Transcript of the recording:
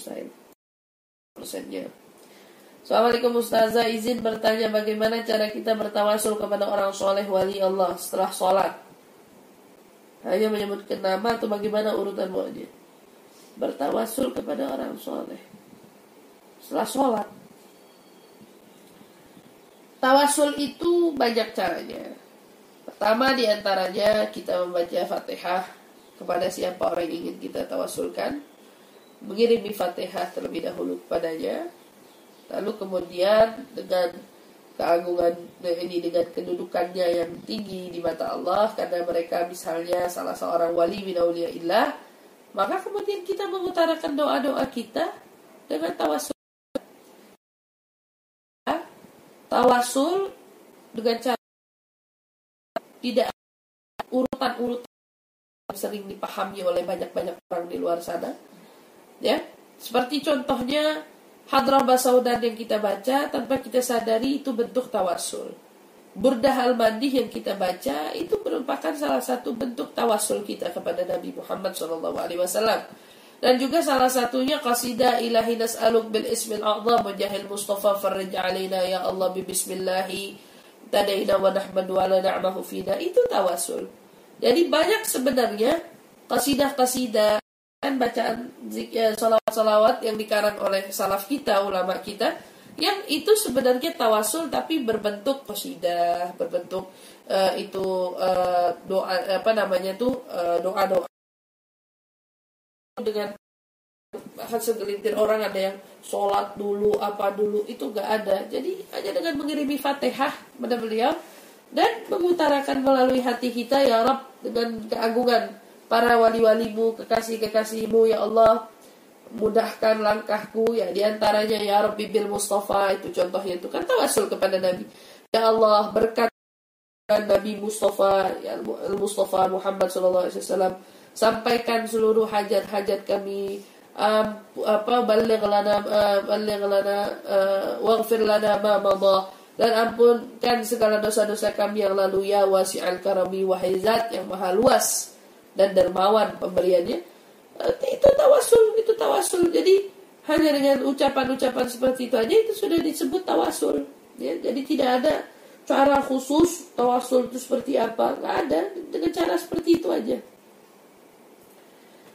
mustahil persennya Assalamualaikum Ustazah. Izin bertanya bagaimana cara kita bertawasul kepada orang soleh wali Allah setelah sholat? Hanya menyebutkan nama atau bagaimana urutan maunya bertawasul kepada orang soleh setelah sholat. Tawasul itu banyak caranya. Pertama di antaranya kita membaca fatihah kepada siapa orang yang ingin kita tawasulkan mengirimi fatihah terlebih dahulu kepadanya. Lalu kemudian dengan keagungan ini dengan kedudukannya yang tinggi di mata Allah karena mereka misalnya salah seorang wali min illah maka kemudian kita mengutarakan doa-doa kita dengan tawasul tawasul dengan cara tidak urutan-urutan sering dipahami oleh banyak-banyak orang di luar sana ya seperti contohnya Hadrah Basaudan yang kita baca tanpa kita sadari itu bentuk tawasul. Burdah al-Mandi yang kita baca itu merupakan salah satu bentuk tawasul kita kepada Nabi Muhammad SAW. Dan juga salah satunya qasidah ilahi nas'aluk bil ismil a'zam wajahil mustafa farrij alaina ya Allah bi bismillahi tadaina wa nahmadu ala na'mahu fina itu tawasul. Jadi banyak sebenarnya qasidah-qasidah kan bacaan zikir salawat-salawat yang dikarang oleh salaf kita, ulama kita, yang itu sebenarnya tawasul tapi berbentuk qasidah, berbentuk uh, itu uh, doa apa namanya tuh uh, doa-doa. Dengan bahkan segelintir orang ada yang sholat dulu apa dulu itu gak ada. Jadi hanya dengan mengirimi fatihah pada beliau dan mengutarakan melalui hati kita ya Rab dengan keagungan para wali-walimu, kekasih-kekasihmu ya Allah mudahkan langkahku ya di antaranya ya Rabbi bil Mustafa itu contohnya itu kan tawasul kepada Nabi. Ya Allah berkat Nabi Mustafa ya Mustafa Muhammad wasallam. Sampaikan seluruh hajat-hajat kami um, apa baligh lana uh, baligh lana uh, lana ma dan ampunkan segala dosa-dosa kami yang lalu ya wasi'al karami wahai zat yang maha luas dan dermawan pemberiannya eh, itu tawasul itu tawasul. Jadi hanya dengan ucapan-ucapan seperti itu aja itu sudah disebut tawasul. Ya jadi tidak ada cara khusus tawasul itu seperti apa. Nggak ada. Dengan cara seperti itu aja